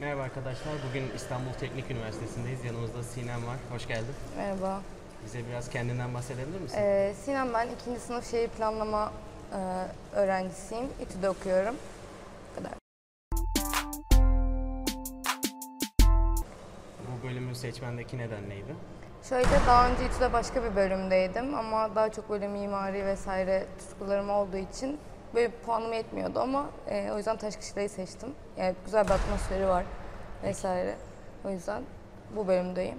Merhaba arkadaşlar. Bugün İstanbul Teknik Üniversitesi'ndeyiz. Yanımızda Sinem var. Hoş geldin. Merhaba. Bize biraz kendinden bahsedebilir misin? Ee, Sinem ben ikinci sınıf şehir planlama e, öğrencisiyim. İTÜ'de okuyorum. Bu kadar. Bölümü seçmendeki neden neydi? Şöyle daha önce İTÜ'de başka bir bölümdeydim ama daha çok böyle mimari vesaire tutkularım olduğu için böyle puanım yetmiyordu ama e, o yüzden Taşkışla'yı seçtim. Yani güzel bir atmosferi var vesaire. O yüzden bu bölümdeyim.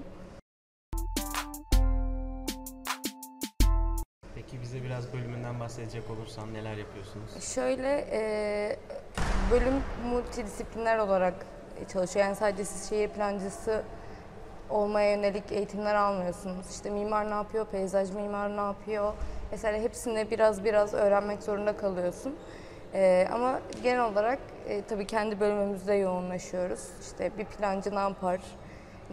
Peki bize biraz bölümünden bahsedecek olursan neler yapıyorsunuz? Şöyle e, bölüm multidisipliner olarak çalışıyor. Yani sadece siz şehir plancısı olmaya yönelik eğitimler almıyorsunuz. İşte mimar ne yapıyor, peyzaj mimar ne yapıyor mesela hepsini biraz biraz öğrenmek zorunda kalıyorsun. E, ama genel olarak e, tabii kendi bölümümüzde yoğunlaşıyoruz. İşte bir plancı ne yapar,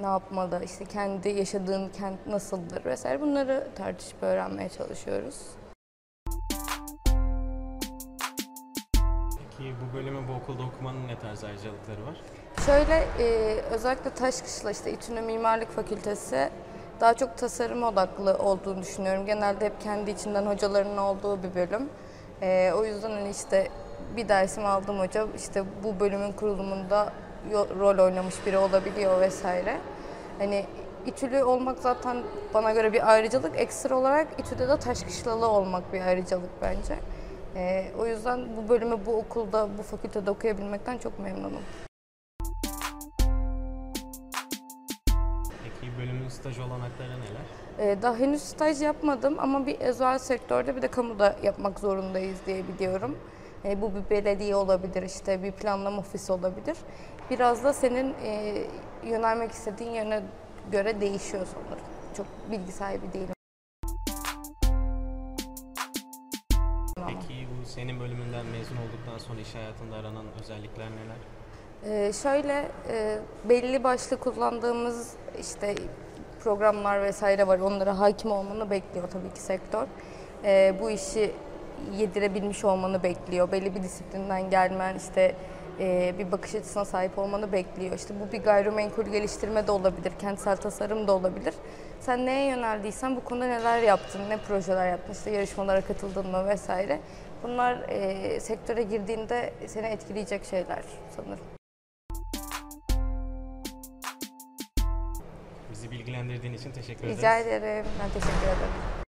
ne yapmalı, işte kendi yaşadığın kent nasıldır vesaire bunları tartışıp öğrenmeye çalışıyoruz. Peki bu bölümü bu okulda okumanın ne tarz ayrıcalıkları var? Şöyle e, özellikle Taşkışla işte İTÜ'nün Mimarlık Fakültesi daha çok tasarım odaklı olduğunu düşünüyorum. Genelde hep kendi içinden hocaların olduğu bir bölüm. E, o yüzden hani işte bir dersimi aldım hoca işte bu bölümün kurulumunda rol oynamış biri olabiliyor vesaire. Hani İTÜ'lü olmak zaten bana göre bir ayrıcalık. Ekstra olarak İTÜ'de de Taşkışlalı olmak bir ayrıcalık bence. E, o yüzden bu bölümü bu okulda, bu fakültede okuyabilmekten çok memnunum. Peki bölümün staj olanakları neler? Ee, daha henüz staj yapmadım ama bir özel sektörde bir de kamuda yapmak zorundayız diye biliyorum. Ee, bu bir belediye olabilir, işte bir planlama ofisi olabilir. Biraz da senin e, yönelmek istediğin yöne göre değişiyor sanırım. Çok bilgi sahibi değilim. Peki bu senin bölümünden mezun olduktan sonra iş hayatında aranan özellikler neler? Ee, şöyle e, belli başlı kullandığımız işte programlar vesaire var. Onlara hakim olmanı bekliyor tabii ki sektör. Ee, bu işi yedirebilmiş olmanı bekliyor. Belli bir disiplinden gelmen, işte e, bir bakış açısına sahip olmanı bekliyor. İşte bu bir gayrimenkul geliştirme de olabilir, kentsel tasarım da olabilir. Sen neye yöneldiysen bu konuda neler yaptın, ne projeler yaptın, işte yarışmalara katıldın mı vesaire. Bunlar e, sektöre girdiğinde seni etkileyecek şeyler sanırım. Bilgilendirdiğin için teşekkür ederiz. Rica ederim. Ben teşekkür ederim.